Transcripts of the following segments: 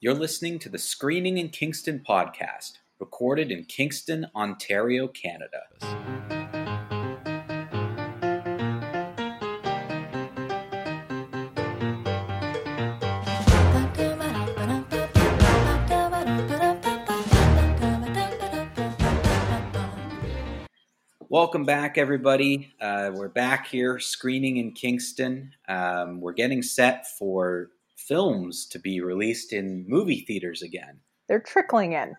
You're listening to the Screening in Kingston podcast, recorded in Kingston, Ontario, Canada. Welcome back, everybody. Uh, we're back here screening in Kingston. Um, we're getting set for films to be released in movie theaters again. They're trickling in.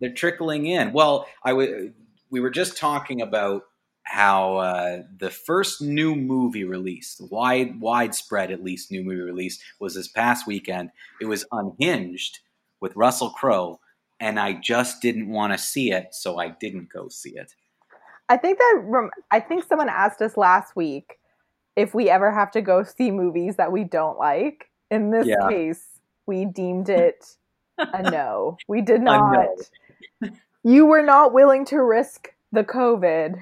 They're trickling in. Well, I w- we were just talking about how uh, the first new movie release, wide widespread at least new movie release, was this past weekend. It was Unhinged with Russell Crowe, and I just didn't want to see it, so I didn't go see it. I think that I think someone asked us last week if we ever have to go see movies that we don't like. In this yeah. case, we deemed it a no. We did not. You were not willing to risk the COVID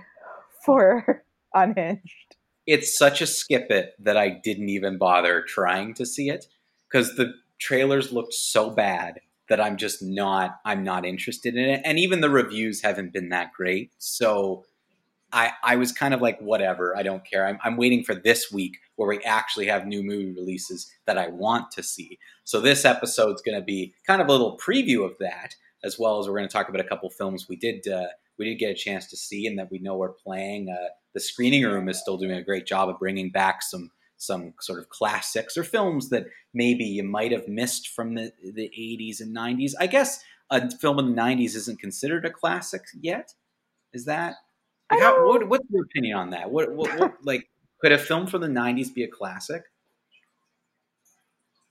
for Unhinged. It's such a skip it that I didn't even bother trying to see it because the trailers looked so bad that I'm just not I'm not interested in it and even the reviews haven't been that great. So I, I was kind of like, whatever, I don't care. I'm, I'm waiting for this week where we actually have new movie releases that I want to see. So this episode's going to be kind of a little preview of that, as well as we're going to talk about a couple films we did uh, we did get a chance to see and that we know are playing. Uh, the screening room is still doing a great job of bringing back some some sort of classics or films that maybe you might have missed from the, the 80s and 90s. I guess a film in the 90s isn't considered a classic yet. Is that like how, what, what's your opinion on that? What, what, what like could a film from the '90s be a classic?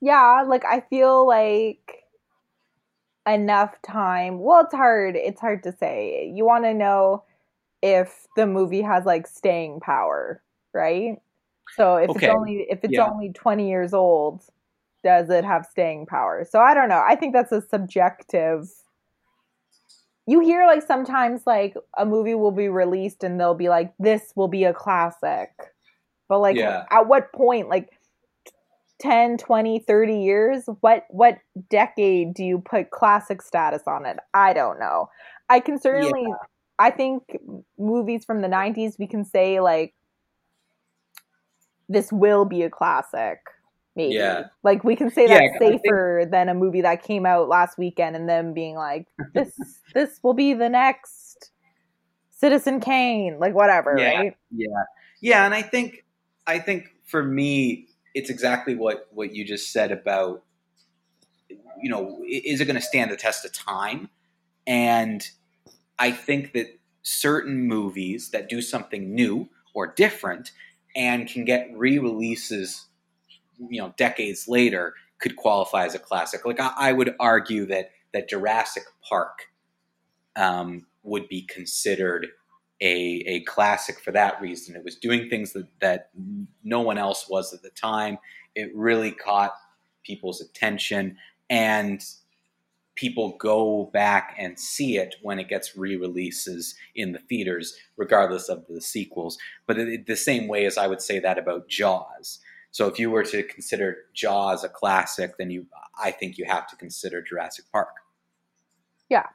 Yeah, like I feel like enough time. Well, it's hard. It's hard to say. You want to know if the movie has like staying power, right? So if okay. it's only if it's yeah. only 20 years old, does it have staying power? So I don't know. I think that's a subjective you hear like sometimes like a movie will be released and they'll be like this will be a classic but like yeah. at what point like 10 20 30 years what what decade do you put classic status on it i don't know i can certainly yeah. i think movies from the 90s we can say like this will be a classic maybe. Yeah. Like we can say that's yeah, safer think... than a movie that came out last weekend and them being like, this this will be the next Citizen Kane, like whatever, yeah, right? Yeah. Yeah, and I think I think for me it's exactly what what you just said about you know, is it going to stand the test of time? And I think that certain movies that do something new or different and can get re-releases you know decades later could qualify as a classic. Like I, I would argue that that Jurassic Park um, would be considered a a classic for that reason. It was doing things that, that no one else was at the time. It really caught people's attention, and people go back and see it when it gets re-releases in the theaters, regardless of the sequels. But it, the same way as I would say that about Jaws. So if you were to consider Jaws a classic, then you, I think you have to consider Jurassic Park. Yeah,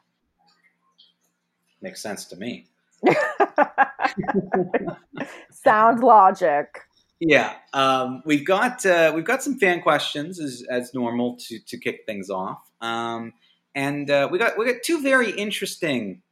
makes sense to me. Sound logic. Yeah, um, we've got uh, we've got some fan questions as, as normal to to kick things off, um, and uh, we got we got two very interesting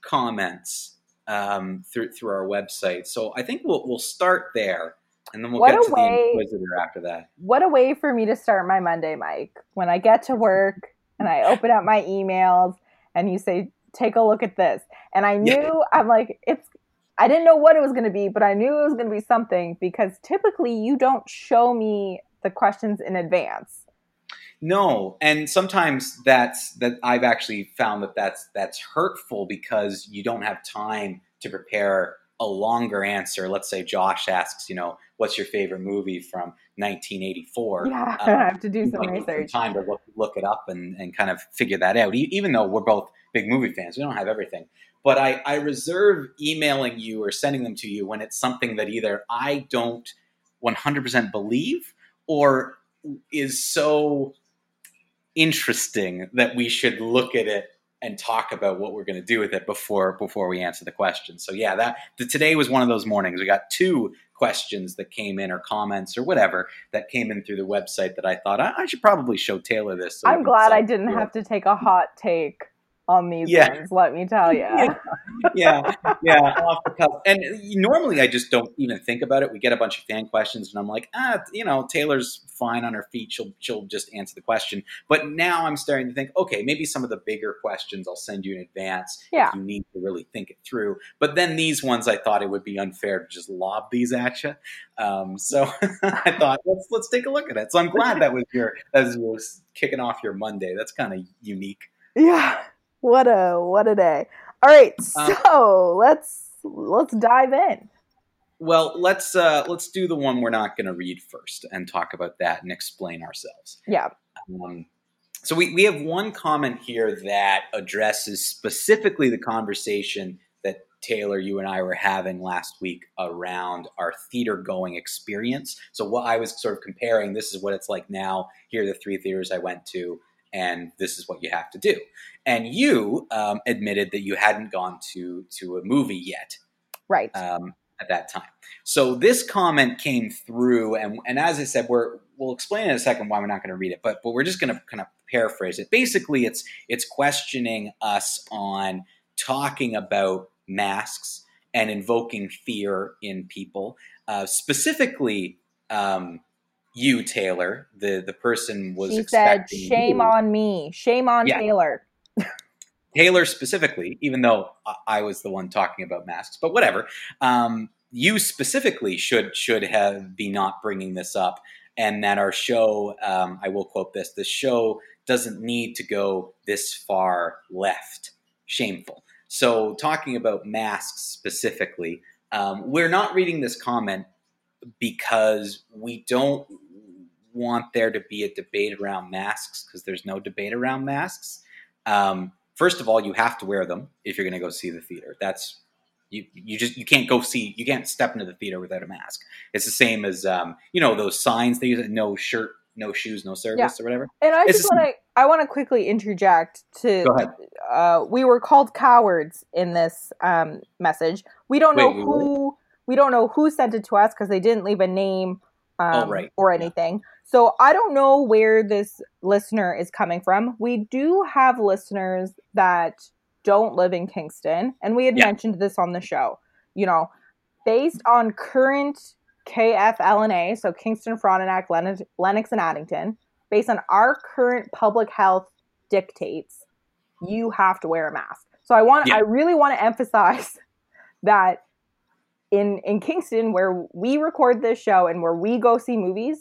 comments um, through through our website. So I think we'll we'll start there and then we'll what get to way, the Inquisitor after that. What a way for me to start my Monday, Mike. When I get to work and I open up my emails and you say, take a look at this. And I knew, yeah. I'm like, it's, I didn't know what it was going to be, but I knew it was going to be something because typically you don't show me the questions in advance. No, and sometimes that's that I've actually found that that's that's hurtful because you don't have time to prepare a longer answer. Let's say Josh asks, you know, what's your favorite movie from 1984? Yeah, um, I have to do some research. Time to look, look it up and, and kind of figure that out. even though we're both big movie fans, we don't have everything. But I, I reserve emailing you or sending them to you when it's something that either I don't 100% believe or is so interesting that we should look at it and talk about what we're going to do with it before before we answer the question. So yeah, that the, today was one of those mornings. We got two questions that came in or comments or whatever that came in through the website that I thought I, I should probably show Taylor this. So I'm glad I didn't have to take a hot take on these yeah. ones. Let me tell you. yeah, yeah, yeah, off the cuff. And normally I just don't even think about it. We get a bunch of fan questions, and I'm like, ah, you know, Taylor's fine on her feet. She'll she'll just answer the question. But now I'm starting to think, okay, maybe some of the bigger questions I'll send you in advance. Yeah, you need to really think it through. But then these ones, I thought it would be unfair to just lob these at you. Um, so I thought let's let's take a look at it. So I'm glad that was your as was kicking off your Monday. That's kind of unique. Yeah what a what a day. All right, um, so um, let's let's dive in. Well, let's uh, let's do the one we're not going to read first and talk about that and explain ourselves. Yeah. Um, so we, we have one comment here that addresses specifically the conversation that Taylor, you and I were having last week around our theater going experience. So what I was sort of comparing, this is what it's like now. Here are the three theaters I went to and this is what you have to do. And you um, admitted that you hadn't gone to to a movie yet, right? Um, at that time. So this comment came through, and and as I said, we're we'll explain in a second why we're not going to read it, but but we're just going to kind of paraphrase it. Basically, it's it's questioning us on talking about masks and invoking fear in people, uh, specifically. Um, you, Taylor, the the person was. She said, "Shame you. on me. Shame on yeah. Taylor." Taylor specifically, even though I was the one talking about masks, but whatever. Um, you specifically should should have be not bringing this up, and that our show. Um, I will quote this: "The show doesn't need to go this far left. Shameful." So, talking about masks specifically, um, we're not reading this comment because we don't want there to be a debate around masks because there's no debate around masks. Um, first of all, you have to wear them if you're going to go see the theater. That's you. You just you can't go see. You can't step into the theater without a mask. It's the same as um, you know those signs they use. No shirt, no shoes, no service, yeah. or whatever. And I it's just want to. I want to quickly interject to. Go ahead. Uh, we were called cowards in this um, message. We don't Wait, know who we don't know who sent it to us because they didn't leave a name oh, um, oh, right. or anything. Yeah. So I don't know where this listener is coming from. We do have listeners that don't live in Kingston, and we had yeah. mentioned this on the show. You know, based on current KFL&A, so Kingston, Frontenac, Lennox, Lennox, and Addington, based on our current public health dictates, you have to wear a mask. So I want, yeah. I really want to emphasize that in in Kingston where we record this show and where we go see movies,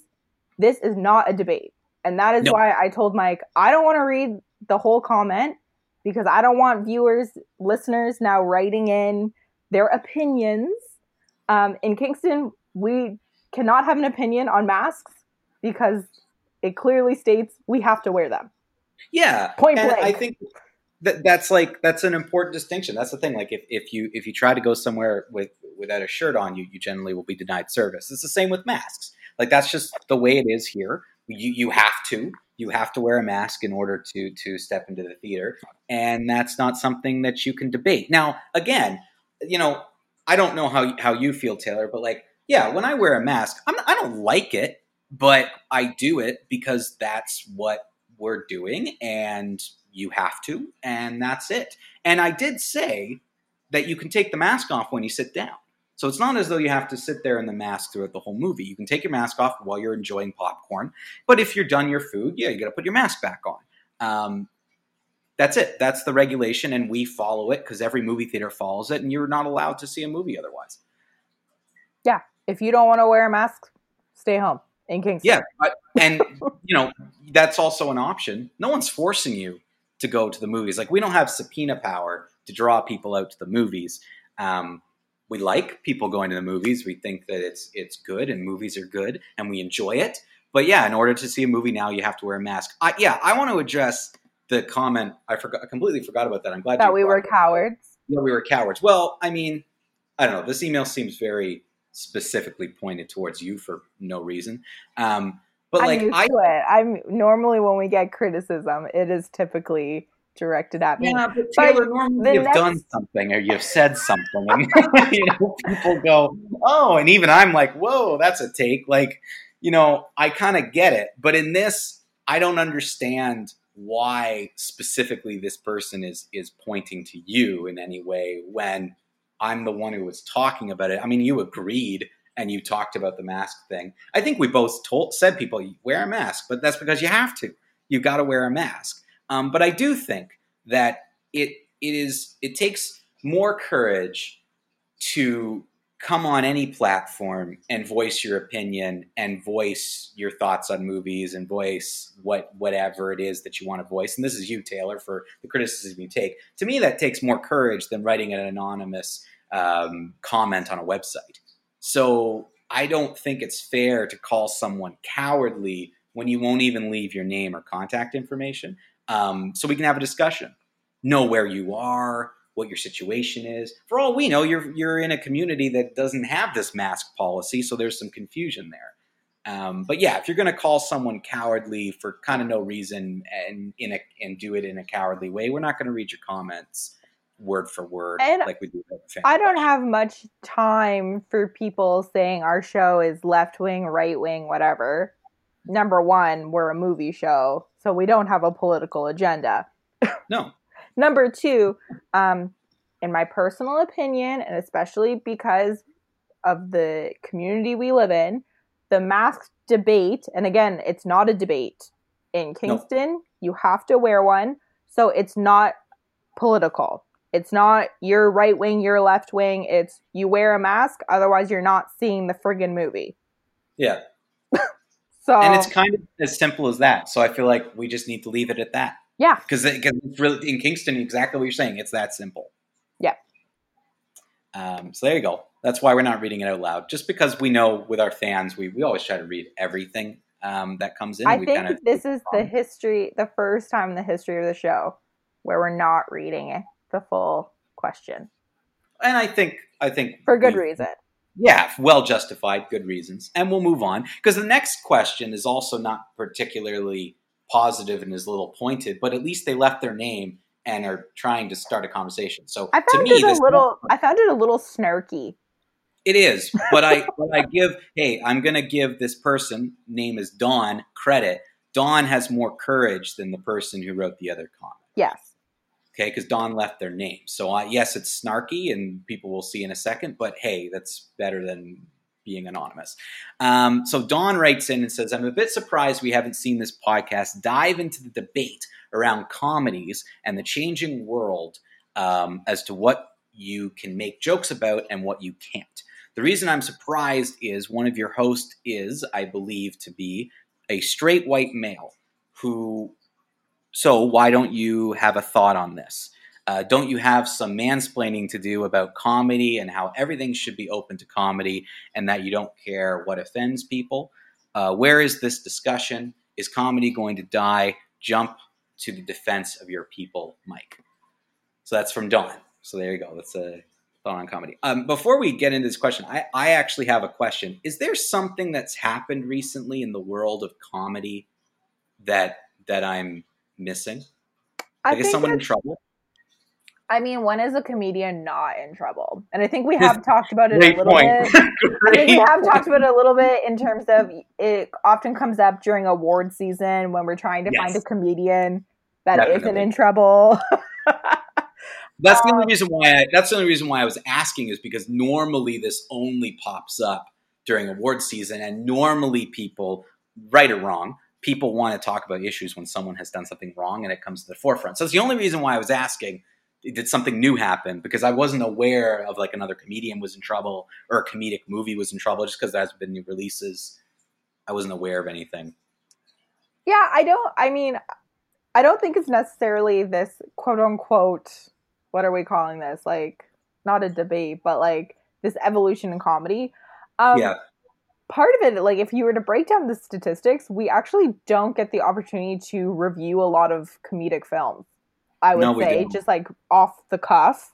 this is not a debate. And that is nope. why I told Mike, I don't want to read the whole comment because I don't want viewers, listeners now writing in their opinions. Um, in Kingston, we cannot have an opinion on masks because it clearly states we have to wear them. Yeah. Point blank. I think that that's like that's an important distinction. That's the thing. Like if, if you if you try to go somewhere with without a shirt on, you you generally will be denied service. It's the same with masks. Like that's just the way it is here. You you have to you have to wear a mask in order to to step into the theater, and that's not something that you can debate. Now, again, you know, I don't know how how you feel, Taylor, but like, yeah, when I wear a mask, I'm, I don't like it, but I do it because that's what we're doing, and you have to, and that's it. And I did say that you can take the mask off when you sit down. So it's not as though you have to sit there in the mask throughout the whole movie. You can take your mask off while you're enjoying popcorn. But if you're done your food, yeah, you got to put your mask back on. Um, that's it. That's the regulation, and we follow it because every movie theater follows it, and you're not allowed to see a movie otherwise. Yeah, if you don't want to wear a mask, stay home in Kingston. Yeah, but, and you know that's also an option. No one's forcing you to go to the movies. Like we don't have subpoena power to draw people out to the movies. Um, we like people going to the movies. We think that it's it's good and movies are good and we enjoy it. But yeah, in order to see a movie now, you have to wear a mask. I, yeah, I want to address the comment. I forgot. I completely forgot about that. I'm glad that we were cowards. Yeah, we were cowards. Well, I mean, I don't know. This email seems very specifically pointed towards you for no reason. Um, But I'm like used I it. I'm normally when we get criticism, it is typically directed at me. Yeah, but But normally you've next- done something or you've said something, and you know, people go, "Oh," and even I'm like, "Whoa, that's a take." Like, you know, I kind of get it, but in this, I don't understand why specifically this person is is pointing to you in any way when I'm the one who was talking about it. I mean, you agreed and you talked about the mask thing. I think we both told said people wear a mask, but that's because you have to. You got to wear a mask. Um, but I do think that it it is it takes more courage to come on any platform and voice your opinion and voice your thoughts on movies and voice what whatever it is that you want to voice and this is you taylor for the criticism you take. To me that takes more courage than writing an anonymous um, comment on a website. So i don't think it's fair to call someone cowardly when you won't even leave your name or contact information. Um, so we can have a discussion. Know where you are what your situation is. For all we know, you're you're in a community that doesn't have this mask policy, so there's some confusion there. Um, but yeah, if you're going to call someone cowardly for kind of no reason and in a and do it in a cowardly way, we're not going to read your comments word for word And like we do. I don't have much time for people saying our show is left wing, right wing, whatever. Number one, we're a movie show, so we don't have a political agenda. no. Number two, um, in my personal opinion, and especially because of the community we live in, the mask debate, and again, it's not a debate. In Kingston, you have to wear one, so it's not political. It's not you're right wing, you're left wing. It's you wear a mask, otherwise you're not seeing the friggin' movie. Yeah, So and it's kind of as simple as that. So I feel like we just need to leave it at that. Yeah, because it's really in Kingston exactly what you're saying. It's that simple. Yeah. Um, so there you go. That's why we're not reading it out loud. Just because we know with our fans, we, we always try to read everything um, that comes in. I we think kinda- this is the history, the first time in the history of the show where we're not reading the full question and I think I think for good we- reason. Yeah, well justified, good reasons. And we'll move on because the next question is also not particularly positive and is a little pointed, but at least they left their name and are trying to start a conversation. So I to found me, it a this little. I found it a little snarky. It is, but I but I give hey, I'm gonna give this person name is Dawn credit. Dawn has more courage than the person who wrote the other comment. Yes. Okay, because Dawn left their name. So uh, yes, it's snarky, and people will see in a second. But hey, that's better than being anonymous. Um, so Don writes in and says, "I'm a bit surprised we haven't seen this podcast dive into the debate around comedies and the changing world um, as to what you can make jokes about and what you can't." The reason I'm surprised is one of your hosts is, I believe, to be a straight white male who so why don't you have a thought on this? Uh, don't you have some mansplaining to do about comedy and how everything should be open to comedy and that you don't care what offends people? Uh, where is this discussion? Is comedy going to die? Jump to the defense of your people, Mike. So that's from Dawn. So there you go. That's a thought on comedy. Um, before we get into this question, I, I actually have a question. Is there something that's happened recently in the world of comedy that that I'm missing? I Like, is someone in trouble? I mean, when is a comedian not in trouble? And I think we have talked about it a little point. bit. I think we Great have talked about it a little bit in terms of it often comes up during award season when we're trying to find a comedian that not in trouble. That's the only Um, reason why. I, that's the only reason why I was asking is because normally this only pops up during award season, and normally people, right or wrong, people want to talk about issues when someone has done something wrong and it comes to the forefront. So it's the only reason why I was asking. Did something new happen? Because I wasn't aware of like another comedian was in trouble or a comedic movie was in trouble just because there's been new releases. I wasn't aware of anything. yeah, I don't. I mean, I don't think it's necessarily this quote unquote. What are we calling this? Like, not a debate, but like this evolution in comedy. Um, yeah, part of it, like if you were to break down the statistics, we actually don't get the opportunity to review a lot of comedic films. I would No, say, just like off the cuff.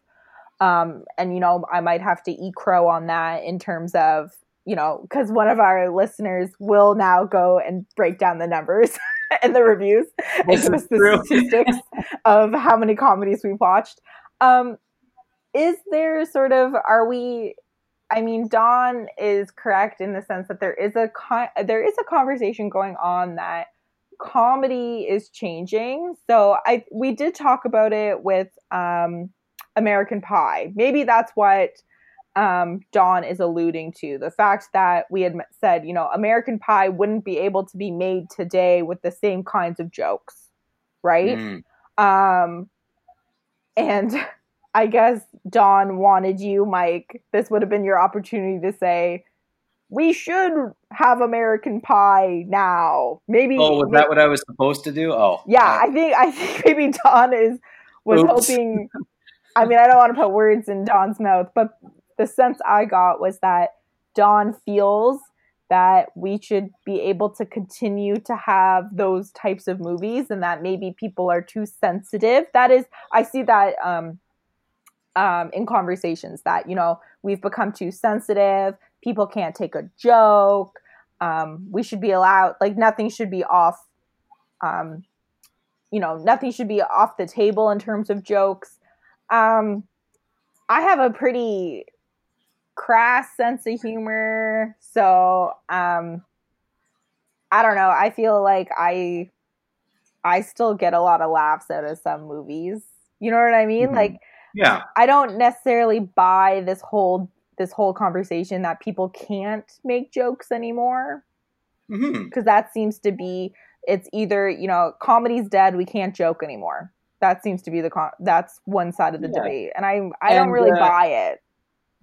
Um, and you know, I might have to eat crow on that in terms of you know, because one of our listeners will now go and break down the numbers and the reviews and is the statistics of how many comedies we've watched. Um, is there sort of are we? I mean, Don is correct in the sense that there is a con- there is a conversation going on that comedy is changing. So I we did talk about it with um, American Pie. Maybe that's what um, Don is alluding to the fact that we had said, you know, American Pie wouldn't be able to be made today with the same kinds of jokes, right? Mm. Um, and I guess Don wanted you, Mike. This would have been your opportunity to say, we should have American Pie now. Maybe. Oh, was that what I was supposed to do? Oh, yeah, uh, I think I think maybe Don is was Oops. hoping. I mean, I don't want to put words in Don's mouth, but the sense I got was that Don feels that we should be able to continue to have those types of movies, and that maybe people are too sensitive. That is, I see that um, um, in conversations that you know we've become too sensitive. People can't take a joke. Um, we should be allowed, like nothing should be off um, you know, nothing should be off the table in terms of jokes. Um, I have a pretty crass sense of humor, so um, I don't know. I feel like I I still get a lot of laughs out of some movies. You know what I mean? Mhm. Like yeah. I don't necessarily buy this whole this whole conversation that people can't make jokes anymore because that seems to be it's either you know comedy's dead we can't joke anymore that seems to be the con- that's one side of the Yeah. debate and i i don't really uh, buy it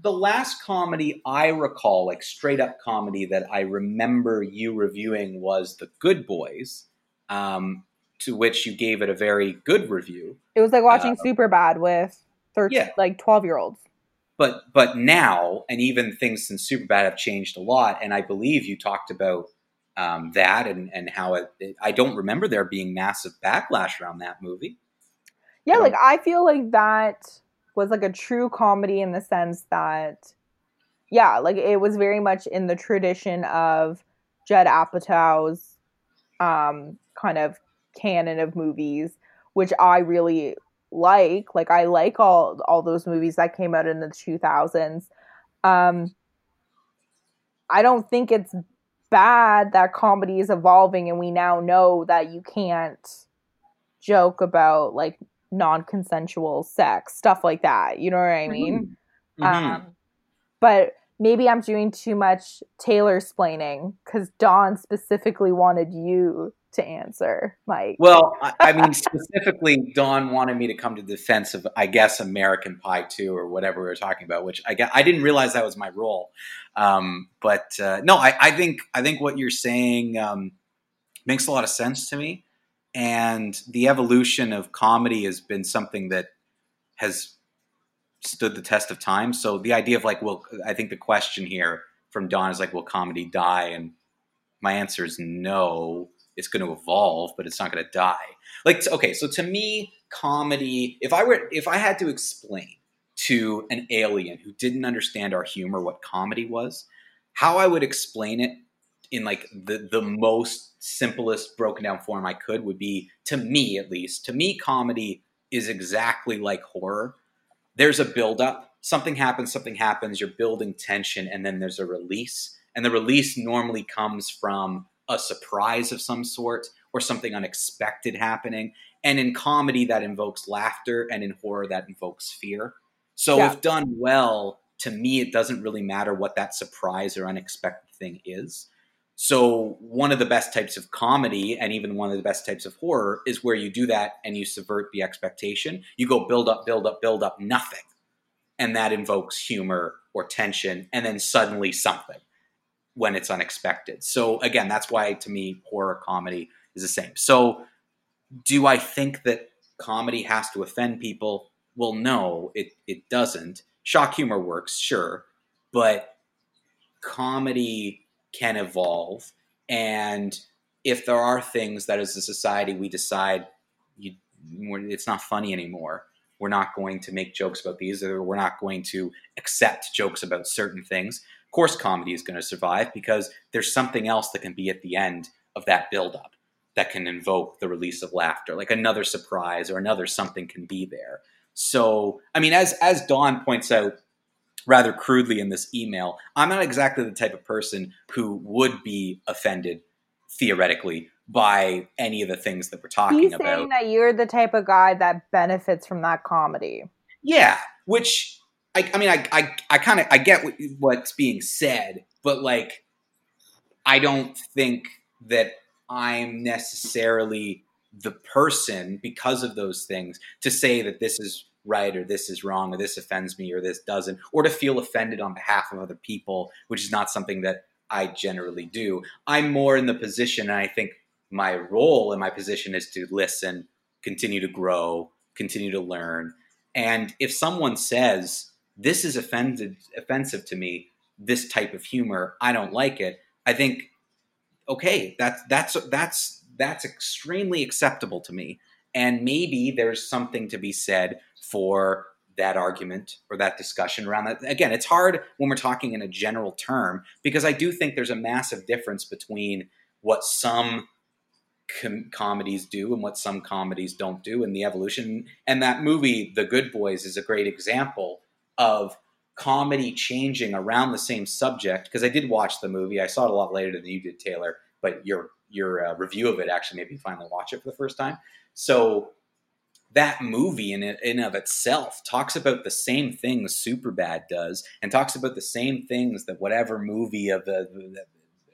The last comedy I recall, like straight up comedy that I remember you reviewing was The Good Boys, um, to which you gave it a very good review. it was like watching Superbad with 13 uh, Yeah. like 12 year olds But but now, and even things since Superbad have changed a lot. And I believe you talked about um, that and and how it, it. I don't remember there being massive backlash around that movie. yeah Yeah. like i feel like that was like a true comedy in the sense that yeah like it was very much in the tradition of judd apatow's um kind of canon of movies which i really like like i like all all those movies that came out in the 2000s um i don't think it's bad that comedy is evolving and we now know that you can't joke about like non-consensual sex stuff like that. You know what i mean? Mhm. um, but maybe i'm doing too much taylor splaining because don specifically wanted you to answer mike Well, I, I mean, specifically, Don wanted me to come to the defense of, I guess, American Pie 2 or whatever we were talking about, which I, I didn't realize that was my role. Um, but uh, no, I, I think I think what you're saying um, makes a lot of sense to me. And the evolution of comedy has been something that has stood the test of time. So the idea of like, well, I think the question here from Don is like, will comedy die? And my answer is no. It's going to evolve, but it's not going to die. Like, okay, so to me, comedy. If I were, if I had to explain to an alien who didn't understand our humor what comedy was, how I would explain it in like the the most simplest broken down form I could would be to me at least. To me, comedy is exactly like horror. There's a build up. Something happens, something happens, you're building tension, and then there's a release. And the release normally comes from a surprise of some sort or something unexpected happening. And in comedy, that invokes laughter, and in horror, that invokes fear. So, Yeah. if done well, to me, it doesn't really matter what that surprise or unexpected thing is. So, one of the best types of comedy, and even one of the best types of horror, is where you do that and you subvert the expectation. You go build up, build up, build up, nothing. And that invokes humor or tension, and then suddenly something when it's unexpected. So, again, that's why to me, horror comedy is the same. So, do I think that comedy has to offend people? Well, no, it, it doesn't. Shock humor works, sure, but comedy can evolve. And if there are things that as a society we decide you, it's not funny anymore, we're not going to make jokes about these, or we're not going to accept jokes about certain things, course comedy is going to survive because there's something else that can be at the end of that buildup that can invoke the release of laughter, like another surprise or another something can be there. So, I mean, as as Dawn points out rather crudely in this email, I'm not exactly the type of person who would be offended theoretically by any of the things that we're talking He's about. saying that you're the type of guy that benefits from that comedy. Yeah, which I, I mean, I, I, I kind of I get what, what's being said, but like, I don't think that I'm necessarily the person because of those things to say that this is right or this is wrong or this offends me or this doesn't, or to feel offended on behalf of other people, which is not something that I generally do. I'm more in the position, and I think my role and my position is to listen, continue to grow, continue to learn. And if someone says, this is offended, offensive to me, this type of humor, I don't like it, I think, okay, that's, that's, that's, that's extremely acceptable to me. And maybe there's something to be said for that argument or that discussion around that. Again, it's hard when we're talking in a general term because I do think there's a massive difference between what some com- comedies do and what some comedies don't do in the evolution. And that movie, The Good Boys, is a great example of comedy changing around the same subject. Because I did watch the movie, I saw it a lot later than you did, Taylor. But your your uh, review of it actually made me finally watch it for the first time. So that movie in in of itself talks about the same things Superbad does, and talks about the same things that whatever movie of the, the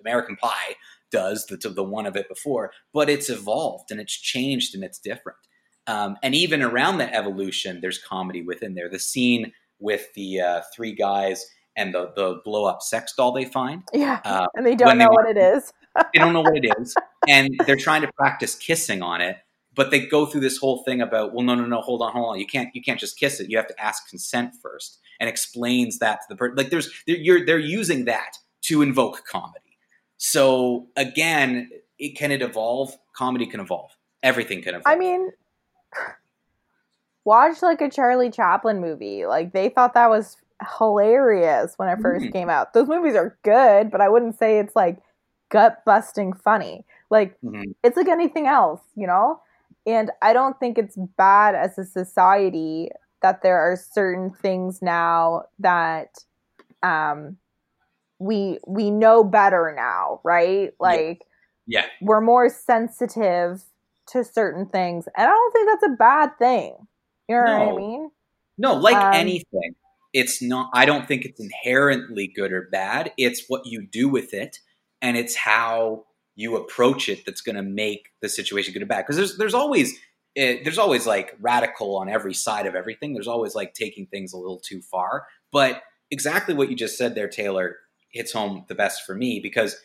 American Pie does, the, the one of it before. But it's evolved and it's changed and it's different. Um, and even around that evolution, there's comedy within there. The scene with the uh, three guys and the the blow up sex doll they find. Yeah, Uh, and they don't know they- what it is. they don't know what it is, and they're trying to practice kissing on it. But they go through this whole thing about, well, no, no, no, hold on, hold on, you can't, you can't just kiss it. You have to ask consent first, and explains that to the person. Like, there's, they're, you're, they're using that to invoke comedy. So again, it can it evolve? Comedy can evolve. Everything can evolve. I mean, watch like a Charlie Chaplin movie. Like they thought that was hilarious when it 1st Mhm. came out. Those movies are good, but I wouldn't say it's like gut busting funny. Like Mhm. it's like anything else, you know? And I don't think it's bad as a society that there are certain things now that um we we know better now, right? Like yeah, we're more sensitive to certain things and i don't think that's a bad thing you know what i No. mean No, like Um, anything, it's not. I don't think it's inherently good or bad. It's what you do with it, and it's how you approach it that's going to make the situation good or bad. Because there's there's always eh, there's always like radical on every side of everything. There's always like taking things a little too far. But exactly what you just said there, Taylor, hits home the best for me because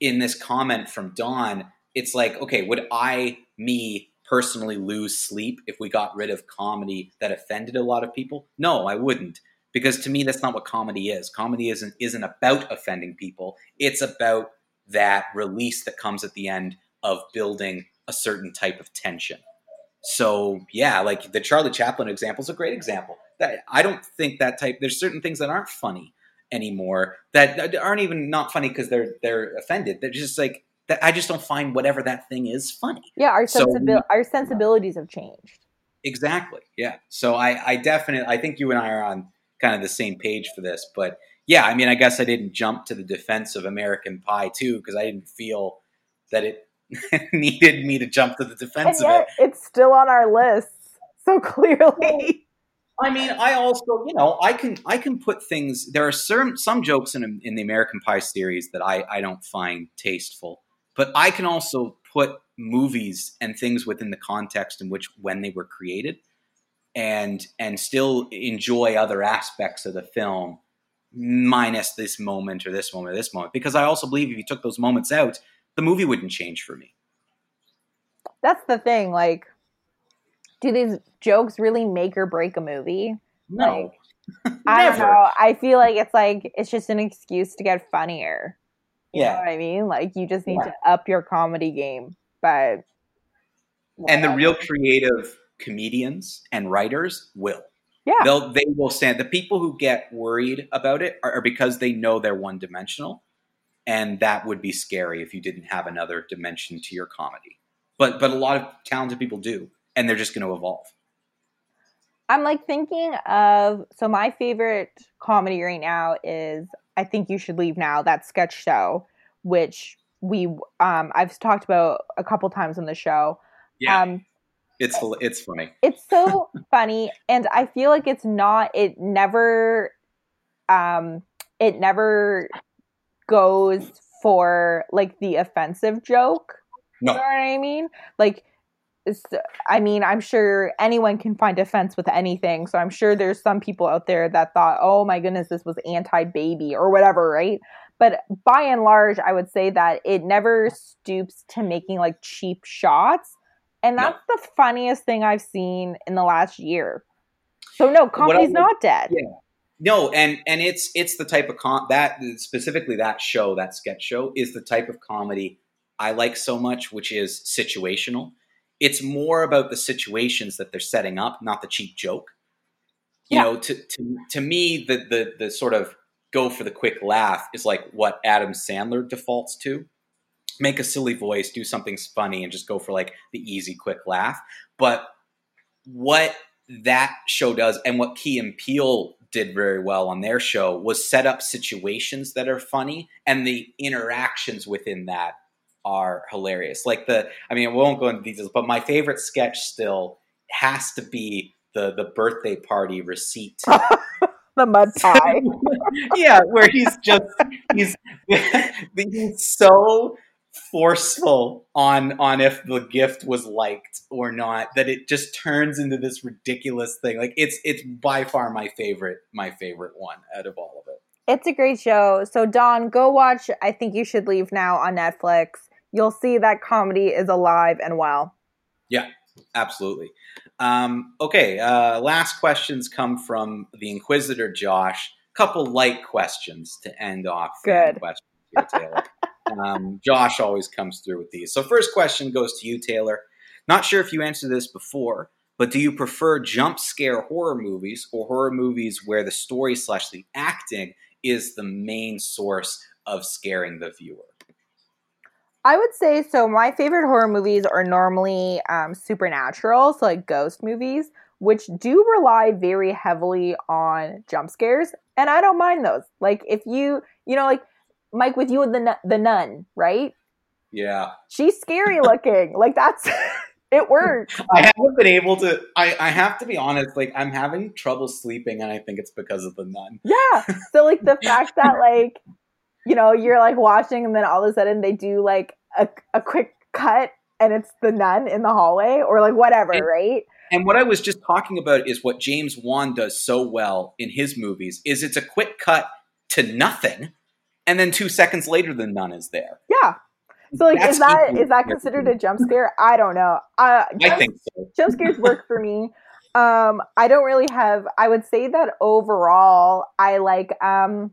in this comment from Dawn, it's like, okay, would I, me personally, lose sleep if we got rid of comedy that offended a lot of people? No, I wouldn't. Because to me, that's not what comedy is. Comedy isn't isn't about offending people. It's about that release that comes at the end of building a certain type of tension. So yeah, like the Charlie Chaplin example is a great example. That I don't think that type. There's certain things that aren't funny anymore that, aren't even not funny because they're they're offended. They're just like that. I just don't find whatever that thing is funny. yeah our So our sensibilities have changed Exactly. Yeah. So I, I definitely, I think you and I are on kind of the same page for this. But yeah, I mean, I guess I didn't jump to the defense of American Pie 2 because I didn't feel that it needed me to jump to the defense of it. it's still on our list so clearly I mean, I also, you know, I can I can put things. There are some some jokes in in the American Pie series that I I don't find tasteful, but I can also put movies and things within the context in which when they were created, and and still enjoy other aspects of the film, minus this moment or this moment or this moment. Because I also believe if you took those moments out, the movie wouldn't change for me. that's the thing like do these jokes really make or break a movie? No, i don't know. I feel like it's like it's just an excuse to get funnier you know Yeah. what i mean like you just need Yeah. to up your comedy game but and the real creative comedians and writers will Yeah. They'll they will stand. The people who get worried about it are, are because they know they're one dimensional, and that would be scary if you didn't have another dimension to your comedy. But but a lot of talented people do, and they're just going to evolve. I'm like thinking of so my favorite comedy right now is I think you should leave now that sketch show which we um I've talked about a couple times on the show. Yeah. Um It's it's funny. it's so funny and I feel like it's not it never um it never goes for like the offensive joke. No. You know what I mean? Like I mean, I'm sure anyone can find offense with anything. So I'm sure there's some people out there that thought, "Oh my goodness, this was anti-baby" or whatever, right? But by and large, I would say that it never stoops to making like cheap shots. And No. that's the funniest thing I've seen in the last year. So no, comedy's would- not dead. Yeah. No, and and it's it's the type of com that specifically that show that sketch show is the type of comedy I like so much, which is situational. It's more about the situations that they're setting up, not the cheap joke. You Yeah. know, to to to me, the the the sort of go for the quick laugh is like what Adam Sandler defaults to. Make a silly voice, do something funny, and just go for like the easy, quick laugh. But what that show does, and what Key and Peele did very well on their show, was set up situations that are funny, and the interactions within that are hilarious. Like the, I mean, I won't go into details, but my favorite sketch still has to be the the birthday party receipt The mud pie. yeah, where he's just he's he's so forceful on on if the gift was liked or not that it just turns into this ridiculous thing. Like it's it's by far my favorite my favorite one out of all of it. It's a great show. So Don, go watch I think you should leave now on Netflix. You'll see that comedy is alive and well. Yeah, absolutely. Um, okay, uh, last questions come from the Inquisitor Josh. Couple light questions to end off. Good. questions here, Taylor. um, Josh always comes through with these. So, first question goes to you, Taylor. Not sure if you answered this before, but do you prefer jump scare horror movies or horror movies where the story slash the acting is the main source of scaring the viewer? I would say so. My favorite horror movies are normally um, supernatural, so like ghost movies, which do rely very heavily on jump scares, and I don't mind those. Like if you, you know, like Mike with you and the the nun, right? Yeah. She's scary looking. like that's it works. I haven't been able to. I, I have to be honest. Like I'm having trouble sleeping, and I think it's because of the nun. Yeah. So like the fact that like you know you're like watching and then all of a sudden they do like a, a quick cut and it's the nun in the hallway or like whatever, And- right? And what I was just talking about is what James Wan does so well in his movies. Is it's a quick cut to nothing, and then two seconds later, the nun is there. Yeah. So like That's is that is that considered a jump scare? I don't know. Uh I think so. jump scares work for me. Um I don't really have I would say that overall I like um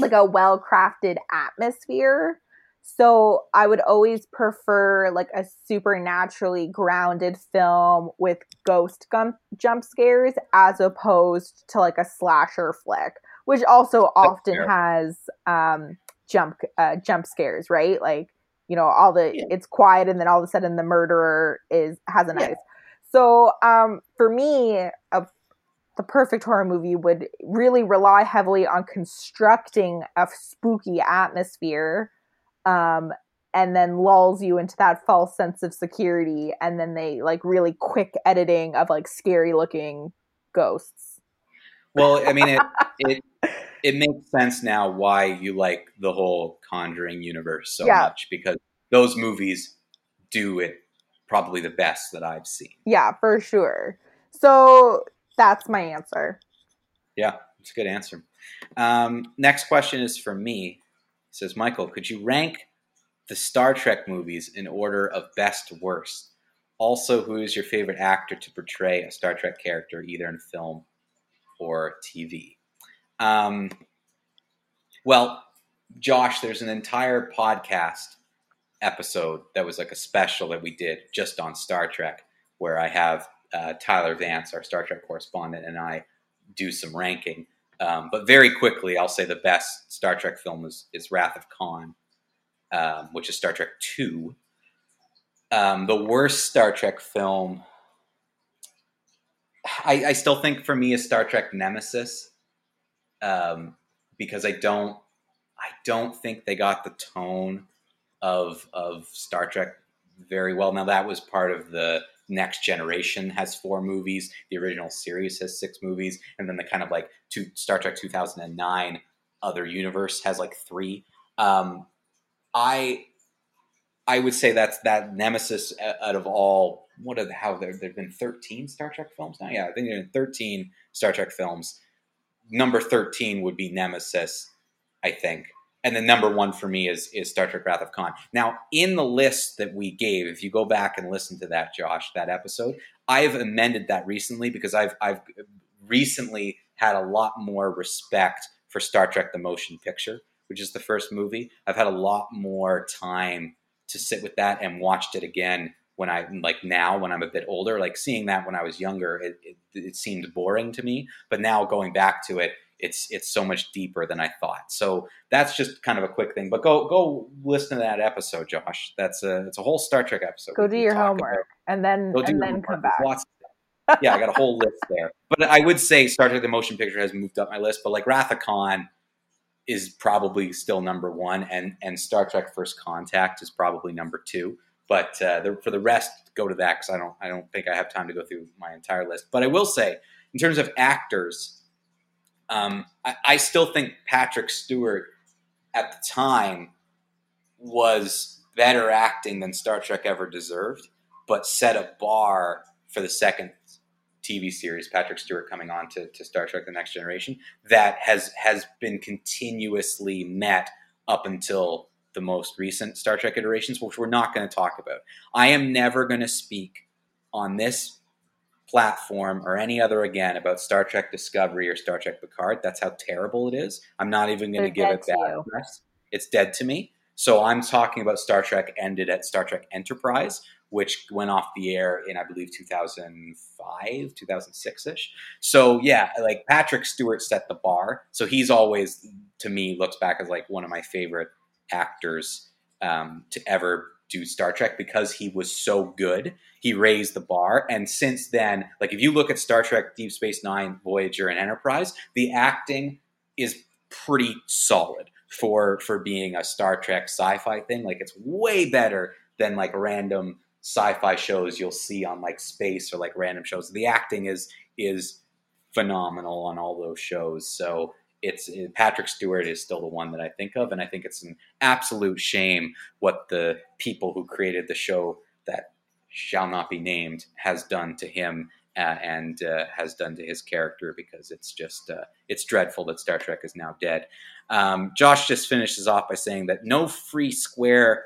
like a well-crafted atmosphere. So I would always prefer like a supernaturally grounded film with ghost gum- jump scares as opposed to like a slasher flick, which also often has um jump uh, jump scares, right? Like you know all the Yeah. it's quiet and then all of a sudden the murderer is has a Yeah. knife. So um for me a the perfect horror movie would really rely heavily on constructing a spooky atmosphere um and then lulls you into that false sense of security and then they like really quick editing of like scary looking ghosts Well, I mean, it it it makes sense now why you like the whole Conjuring universe so Yeah. much because those movies do it probably the best that I've seen. yeah for sure so that's my answer Yeah, it's a good answer. Um, next question is for me. It says, Michael, could you rank the Star Trek movies in order of best to worst? Also, who is your favorite actor to portray a Star Trek character, either in film or TV? Um, well, Josh, there's an entire podcast episode that was like a special that we did just on Star Trek, where I have uh, Tyler Vance, our Star Trek correspondent, and I do some ranking. Um, but very quickly, I'll say the best Star Trek film is, is Wrath of Khan, um, which is Star Trek Two. Um, the worst Star Trek film, I, I, still think for me is Star Trek Nemesis, um, because I don't, I don't think they got the tone of of Star Trek very well. Now that was part of the Next Generation has four movies. The original series has six movies, and then the kind of like two, Star Trek 2009 Other Universe has like three. Um, I I would say that's that Nemesis out of all. What are the, how there there've been 13 Star Trek films now? Yeah, I think there have been 13 Star Trek films. Number 13 would be Nemesis, I think and the number one for me is is Star Trek Wrath of Khan. Now, in the list that we gave, if you go back and listen to that, Josh, that episode, I've amended that recently because I've I've recently had a lot more respect for Star Trek: The Motion Picture, which is the first movie. I've had a lot more time to sit with that and watched it again when I like now when I'm a bit older. Like seeing that when I was younger, it, it, it seemed boring to me, but now going back to it it's it's so much deeper than I thought. So that's just kind of a quick thing. But go go listen to that episode, Josh. That's a it's a whole Star Trek episode. Go do your homework about. and then go and then come back. yeah, I got a whole list there. But I would say Star Trek: The Motion Picture has moved up my list. But like Wrath of Khan is probably still number one, and and Star Trek: First Contact is probably number two. But uh, the, for the rest, go to that because I don't I don't think I have time to go through my entire list. But I will say, in terms of actors, um, I, I still think Patrick Stewart at the time was better acting than Star Trek ever deserved, but set a bar for the second TV series, Patrick Stewart coming on to, to Star Trek: The Next Generation, that has has been continuously met up until the most recent Star Trek iterations, which we're not going to talk about. I am never going to speak on this platform or any other again about Star Trek Discovery or Star Trek Picard. That's how terrible it is. I'm not even going to give it that. It's dead to me. So I'm talking about Star Trek ended at Star Trek Enterprise, which went off the air in I believe 2005, 2006 ish. So yeah, like Patrick Stewart set the bar. So he's always to me looks back as like one of my favorite actors um, to ever do Star Trek because he was so good. He raised the bar. And since then, like if you look at Star Trek, Deep Space Nine, Voyager, and Enterprise, the acting is pretty solid for for being a Star Trek sci-fi thing. Like it's way better than like random sci-fi shows you'll see on like space or like random shows. The acting is is phenomenal on all those shows. So it's it, Patrick Stewart is still the one that I think of, and I think it's an absolute shame what the people who created the show that shall not be named has done to him uh, and uh, has done to his character because it's just uh, it's dreadful that Star Trek is now dead. Um, Josh just finishes off by saying that no free square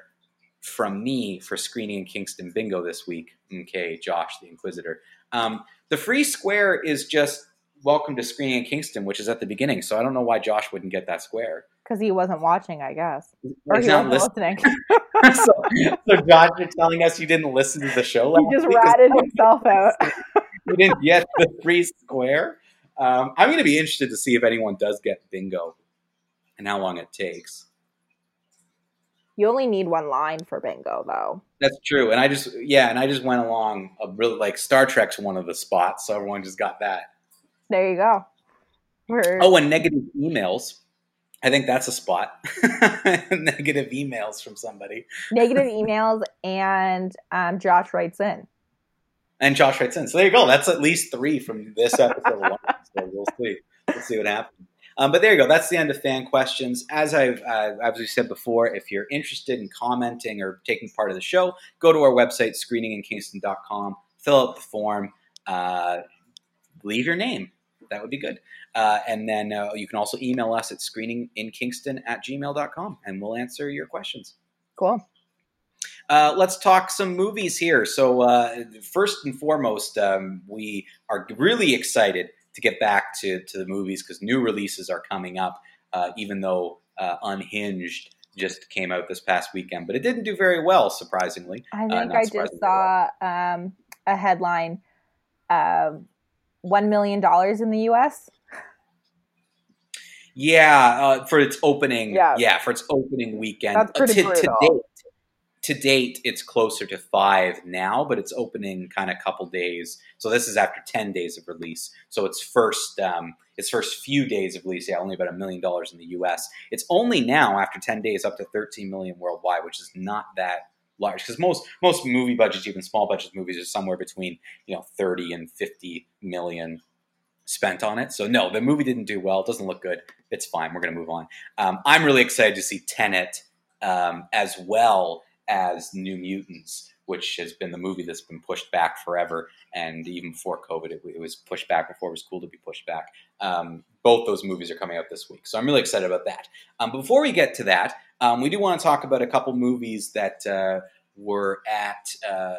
from me for screening in Kingston bingo this week. Okay, Josh the Inquisitor. Um, the free square is just welcome to screening in Kingston, which is at the beginning. So I don't know why Josh wouldn't get that square. Because he wasn't watching, I guess. Or He's he wasn't listening. so, so, Josh, you're telling us you didn't listen to the show He just ratted himself out. you didn't get the free square. Um, I'm going to be interested to see if anyone does get bingo and how long it takes. You only need one line for bingo, though. That's true, and I just yeah, and I just went along a really like Star Trek's one of the spots, so everyone just got that. There you go. We're... Oh, and negative emails. I think that's a spot. negative emails from somebody. Negative emails, and um, Josh writes in. And Josh writes in. So there you go. That's at least three from this episode alone. So we'll see. We'll see what happens. Um, but there you go. That's the end of fan questions. As I've uh, as we said before, if you're interested in commenting or taking part of the show, go to our website screeninginkingston.com, fill out the form, uh, leave your name that would be good. Uh, and then uh, you can also email us at screeninginkingston at gmail.com and we'll answer your questions. Cool. Uh, let's talk some movies here. So, uh, first and foremost, um, we are really excited to get back to, to the movies because new releases are coming up, uh, even though uh, Unhinged just came out this past weekend, but it didn't do very well, surprisingly. I think I just saw um, a headline uh, one million dollars in the U.S. Yeah, uh, for its opening. Yeah. Yeah. for its opening weekend. That's pretty Uh, to, to date, to date, it's closer to five now, but it's opening kind of couple days. So this is after ten days of release. So its first, um, its first few days of release, yeah, only about a million dollars in the U.S. It's only now after ten days up to thirteen million worldwide, which is not that large because most most movie budgets, even small budget movies, are somewhere between you know thirty and fifty million spent on it. So no, the movie didn't do well. It doesn't look good. It's fine. We're to move on. Um, I'm really excited to see Tenet um, as well as New Mutants, which has been the movie that's been pushed back forever. And even before COVID, it, it was pushed back before it was cool to be pushed back. Um, both those movies are coming out this week. So I'm really excited about that. Um, before we get to that, um, we do want to talk about a couple movies that uh, were at uh,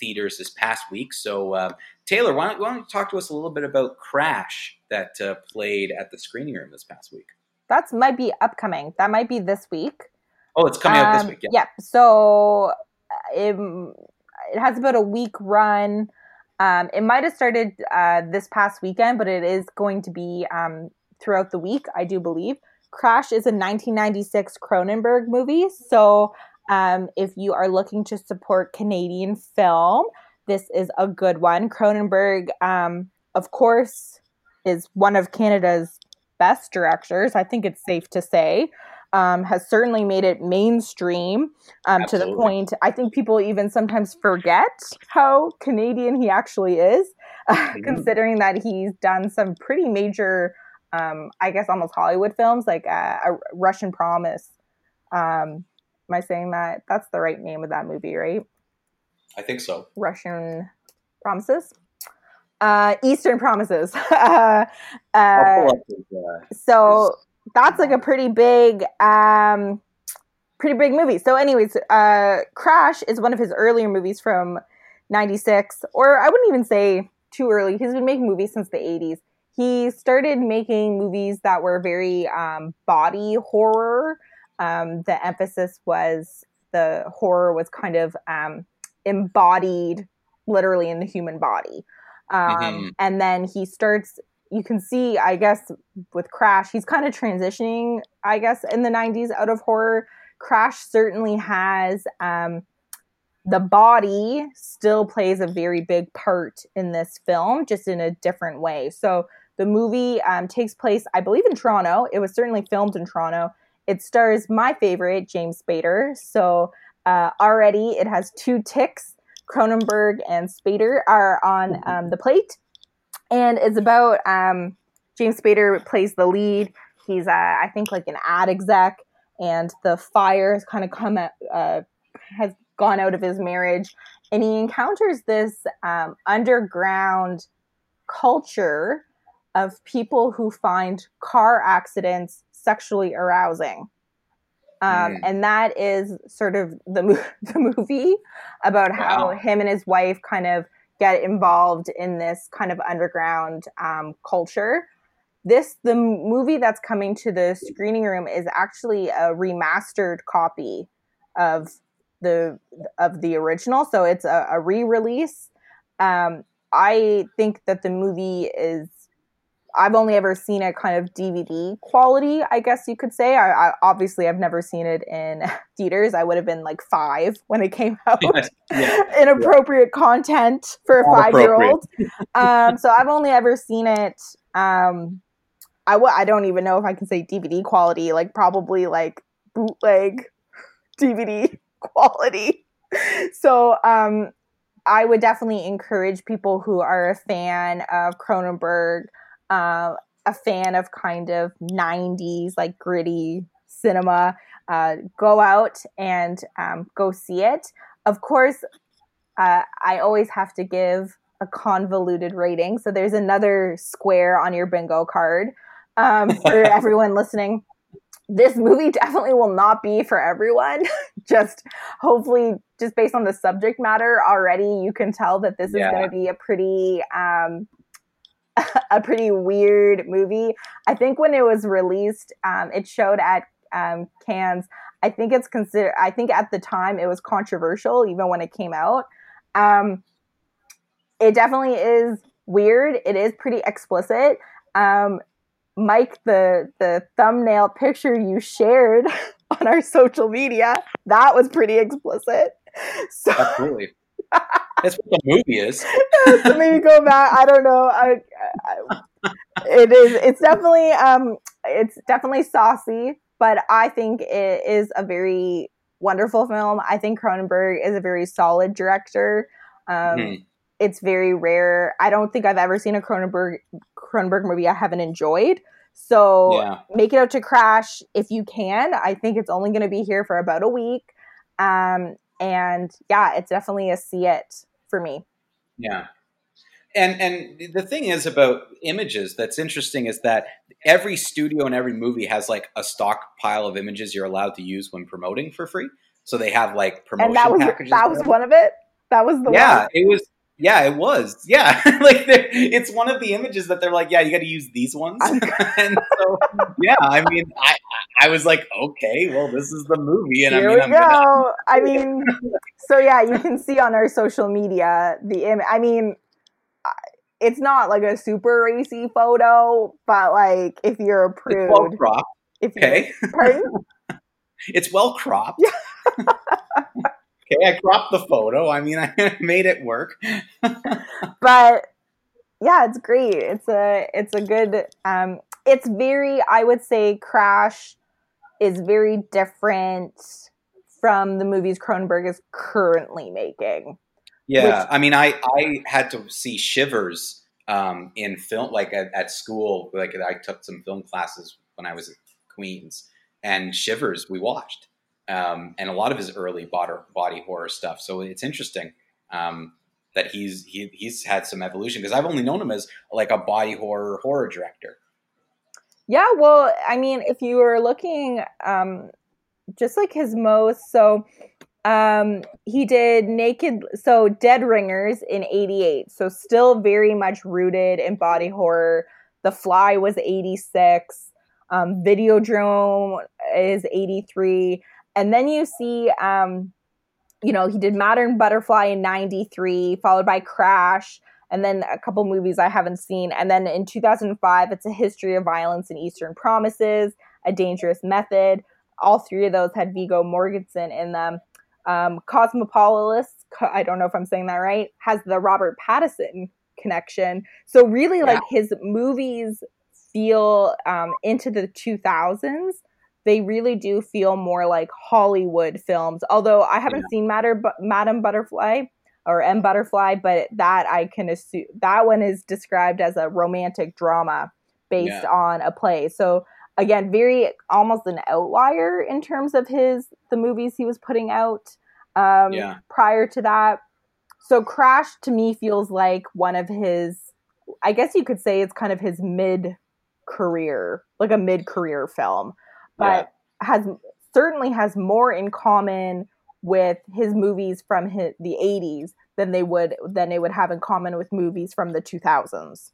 theaters this past week. So, uh, Taylor, why don't, why don't you talk to us a little bit about Crash that uh, played at the screening room this past week? That's might be upcoming. That might be this week. Oh, it's coming out this Um, week. Yeah. Yep. So it, it has about a week run. Um, it might have started uh, this past weekend, but it is going to be um, throughout the week, I do believe. Crash is a 1996 Cronenberg movie. So um, if you are looking to support Canadian film, this is a good one. Cronenberg, um, of course, is one of Canada's best directors. I think it's safe to say. Um, has certainly made it mainstream um, to the point I think people even sometimes forget how Canadian he actually is, considering that he's done some pretty major, um, I guess, almost Hollywood films like uh, a Russian Promise. Um, am I saying that? That's the right name of that movie, right? I think so. Russian Promises. Uh, Eastern Promises. uh, uh, uh, so that's like a pretty big um pretty big movie. So anyways uh crash is one of his earlier movies from 96 or i wouldn't even say too early. He's been making movies since the 80s he started making movies that were very um, body horror. Um, the emphasis was the horror was kind of um, embodied literally in the human body. Um, Mhm. and then he starts you can see i guess with crash he's kind of transitioning i guess in the 90s out of horror. Crash certainly has um, the body still plays a very big part in this film just in a different way. So the movie um, takes place i believe in toronto. It was certainly filmed in toronto. It stars my favorite james spader. So uh, already it has two ticks. Cronenberg and spader are on um, the plate and it's about um, James Spader plays the lead. He's uh, I think like an ad exec, and the fire has kind of come at, uh, has gone out of his marriage, and he encounters this um, underground culture of people who find car accidents sexually arousing. Um, Mm. And that is sort of the, the movie about how Wow. him and his wife kind of get involved in this kind of underground um, culture. This the movie that's coming to the screening room is actually a remastered copy of the of the original, so it's a, a re-release. Um, I think that the movie is. I've only ever seen it kind of DVD quality, I guess you could say. I, I obviously I've never seen it in theaters. I would have been like five when it came out Yes, yeah. inappropriate content for a five year old. um, so I've only ever seen it. Um, I w- I don't even know if I can say DVD quality, like probably like bootleg DVD quality. So um, I would definitely encourage people who are a fan of Cronenberg, uh, a fan of kind of 90s, like gritty cinema, uh, go out and um, go see it. Of course, uh, I always have to give a convoluted rating. So there's another square on your bingo card um, for everyone listening. This movie definitely will not be for everyone. just hopefully, just based on the subject matter already, you can tell that this Yeah. is going to be a pretty. Um, a pretty weird movie. I think when it was released, um, it showed at um, Cannes. I think it's considered. I think at the time it was controversial, even when it came out. Um, it definitely is weird. It is pretty explicit. Um, Mike, the the thumbnail picture you shared on our social media, that was pretty explicit. So, Absolutely. That's what the movie is. so maybe go back. I don't know. I, I, it is. It's definitely. Um. It's definitely saucy, but I think it is a very wonderful film. I think Cronenberg is a very solid director. Um, Hmm. It's very rare. I don't think I've ever seen a Cronenberg Cronenberg movie I haven't enjoyed. So Yeah. make it out to Crash if you can. I think it's only going to be here for about a week. Um, and yeah, it's definitely a see it for me. Yeah. And and the thing is about images that's interesting is that every studio and every movie has like a stockpile of images you're allowed to use when promoting for free. So they have like promotion and that was packages. that was one of it. That was the yeah, one. it was. Yeah, it was. Yeah, like it's one of the images that they're like, yeah, you got to use these ones. and so, yeah, I mean, I I was like, okay, well, this is the movie, and Here I mean, I'm go. gonna, I mean, so yeah, you can see on our social media the Im- I mean, it's not like a super racy photo, but like if you're a it's well cropped. if Okay, pardon? it's well cropped. Okay, I cropped the photo. I mean, I made it work. but yeah, it's great. It's a it's a good um it's very I would say Crash is very different from the movies Cronenberg is currently making. Yeah, Which- I mean, I I had to see Shivers um, in film, like at, at school. Like I took some film classes when I was at Queens, and Shivers we watched, um, and a lot of his early body, horror stuff. So it's interesting um, that he's he, he's had some evolution because I've only known him as like a body horror horror director. Yeah, well, I mean, if you were looking um just like his most so um he did naked so dead ringers in 88 so still very much rooted in body horror the fly was 86 um videodrome is 83 and then you see um you know he did modern butterfly in 93 followed by crash and then a couple movies I haven't seen. And then in 2005, it's a history of violence and Eastern Promises, a dangerous method. All three of those had Viggo Mortensen in them. Um, Cosmopolis, I don't know if I'm saying that right, has the Robert Pattinson connection. So really, like his movies feel um, into the 2000s. They really do feel more like Hollywood films. Although I haven't seen Matter, but Madam Butterfly or M Butterfly, but that I can assume that one is described as a romantic drama based Yeah. on a play. So again, very almost an outlier in terms of his the movies he was putting out um, Yeah. prior to that. So Crash to me feels like one of his. I guess you could say it's kind of his mid career, like a mid career film, but has certainly has more in common with his movies from hi the 80s than they would than they would have in common with movies from the 2000s.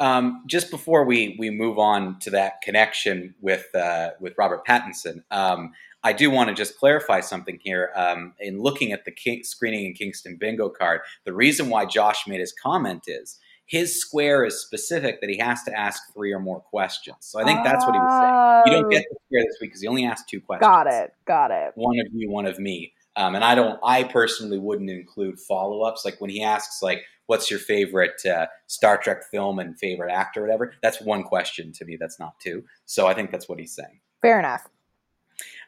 Um, just before we we move on to that connection with uh, with Robert Pattinson, um, I do want to just clarify something here. Um, in looking at the King- screening in Kingston bingo card, the reason why Josh made his comment is his square is specific that he has to ask three or more questions. So I think that's what he was saying. You don't Oh, get the square this week because he only asked two questions. Got it. Got it. One of you, one of me. Um, and I don't. I personally wouldn't include follow ups. Like when he asks, like, "What's your favorite uh, Star Trek film and favorite actor, whatever?" That's one question to me. That's not two. So I think that's what he's saying. Fair enough.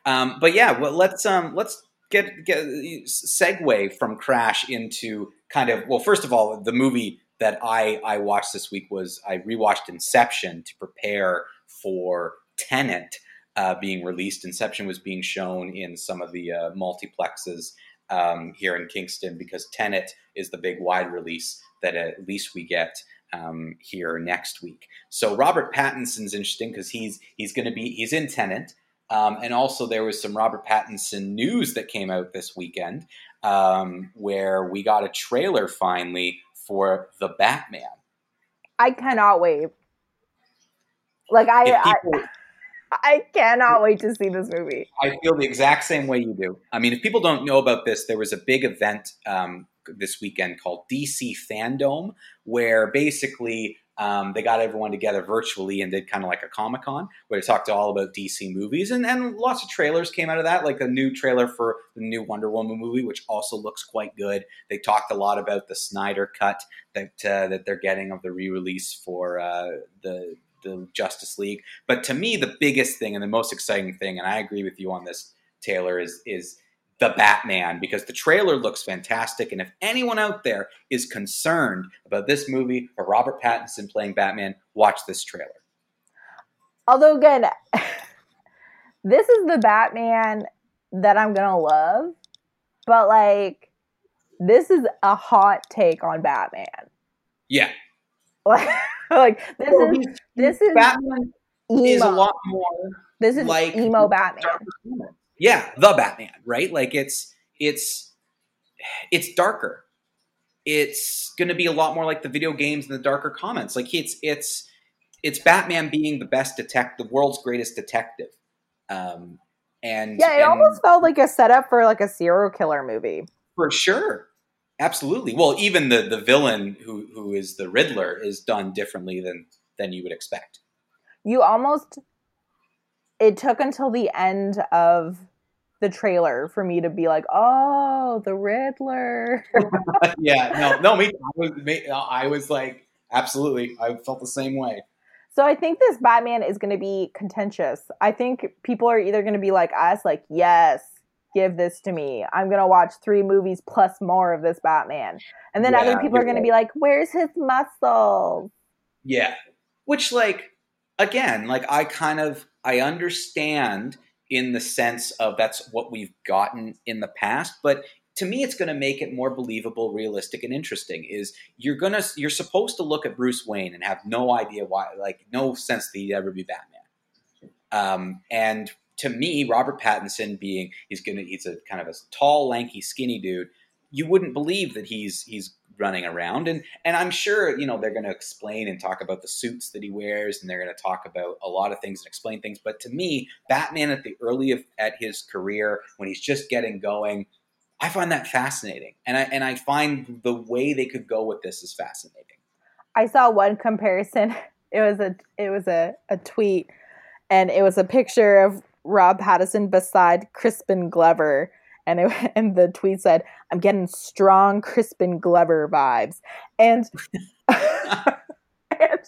Um, but yeah, well, let's um, let's get get segue from Crash into kind of well, first of all, the movie that I I watched this week was I rewatched Inception to prepare for Tenet uh, being released. Inception was being shown in some of the uh, multiplexes um, here in Kingston because Tenet is the big wide release that at least we get um, here next week. So Robert Pattinson's interesting because he's he's going to be he's in Tenet. Um, and also, there was some Robert Pattinson news that came out this weekend, um, where we got a trailer finally for the Batman. I cannot wait. Like I, If I, I cannot wait to see this movie. I feel the exact same way you do. I mean, if people don't know about this, there was a big event um, this weekend called DC Fandom, where basically um, they got everyone together virtually and did kind of like a Comic Con where they talked to all about DC movies and, and lots of trailers came out of that, like a new trailer for the new Wonder Woman movie, which also looks quite good. They talked a lot about the Snyder cut that uh, that they're getting of the re-release for uh, the the Justice League. But to me, the biggest thing and the most exciting thing, and I agree with you on this, Taylor, is is the Batman because the trailer looks fantastic. And if anyone out there is concerned about this movie or Robert Pattinson playing Batman, watch this trailer. Although, again, this is the Batman that I'm going to love, but like, this is a hot take on Batman. Yeah. like, this well, is this is Batman emo. is a lot more this is like emo Batman yeah, the Batman, right? Like it's it's it's darker. It's going to be a lot more like the video games and the darker comments. Like it's it's it's Batman being the best detective, the world's greatest detective. Um, and yeah, it and almost felt like a setup for like a serial killer movie. For sure, absolutely. Well, even the the villain who who is the Riddler is done differently than than you would expect. You almost it took until the end of the trailer for me to be like, "Oh, the Riddler." yeah, no, no, me, I was, me, I was like, absolutely, I felt the same way. So I think this Batman is going to be contentious. I think people are either going to be like us, like, "Yes, give this to me. I'm going to watch three movies plus more of this Batman," and then yeah, other people are going to be like, "Where's his muscles?" Yeah, which like again, like I kind of I understand in the sense of that's what we've gotten in the past, but to me it's going to make it more believable, realistic and interesting is you're going to you're supposed to look at Bruce Wayne and have no idea why like no sense that he'd ever be Batman. Um, and to me, Robert Pattinson being he's gonna he's a kind of a tall, lanky, skinny dude. You wouldn't believe that he's he's running around. And and I'm sure you know they're going to explain and talk about the suits that he wears and they're going to talk about a lot of things and explain things. But to me Batman at the early of at his career when he's just getting going I find that fascinating. And I and I find the way they could go with this is fascinating. I saw one comparison. It was a it was a, a tweet and it was a picture of Rob Pattinson beside Crispin Glover and it, and the tweet said, "I'm getting strong Crispin Glover vibes," and, and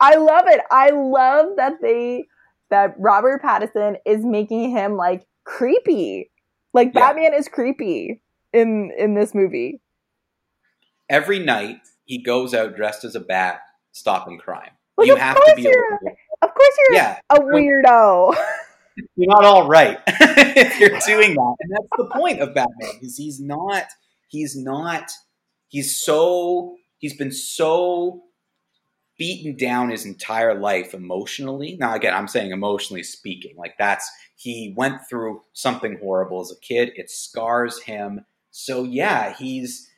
I love it. I love that they that Robert Pattinson is making him like creepy, like yeah. Batman is creepy in in this movie. Every night he goes out dressed as a bat, stopping crime. Well, you have to be. A, of course, you're yeah. a weirdo. you're not all right if you're doing that. And that's the point of Batman because he's not he's not he's so he's been so beaten down his entire life emotionally. Now again, I'm saying emotionally speaking. Like that's he went through something horrible as a kid. It scars him. So yeah, he's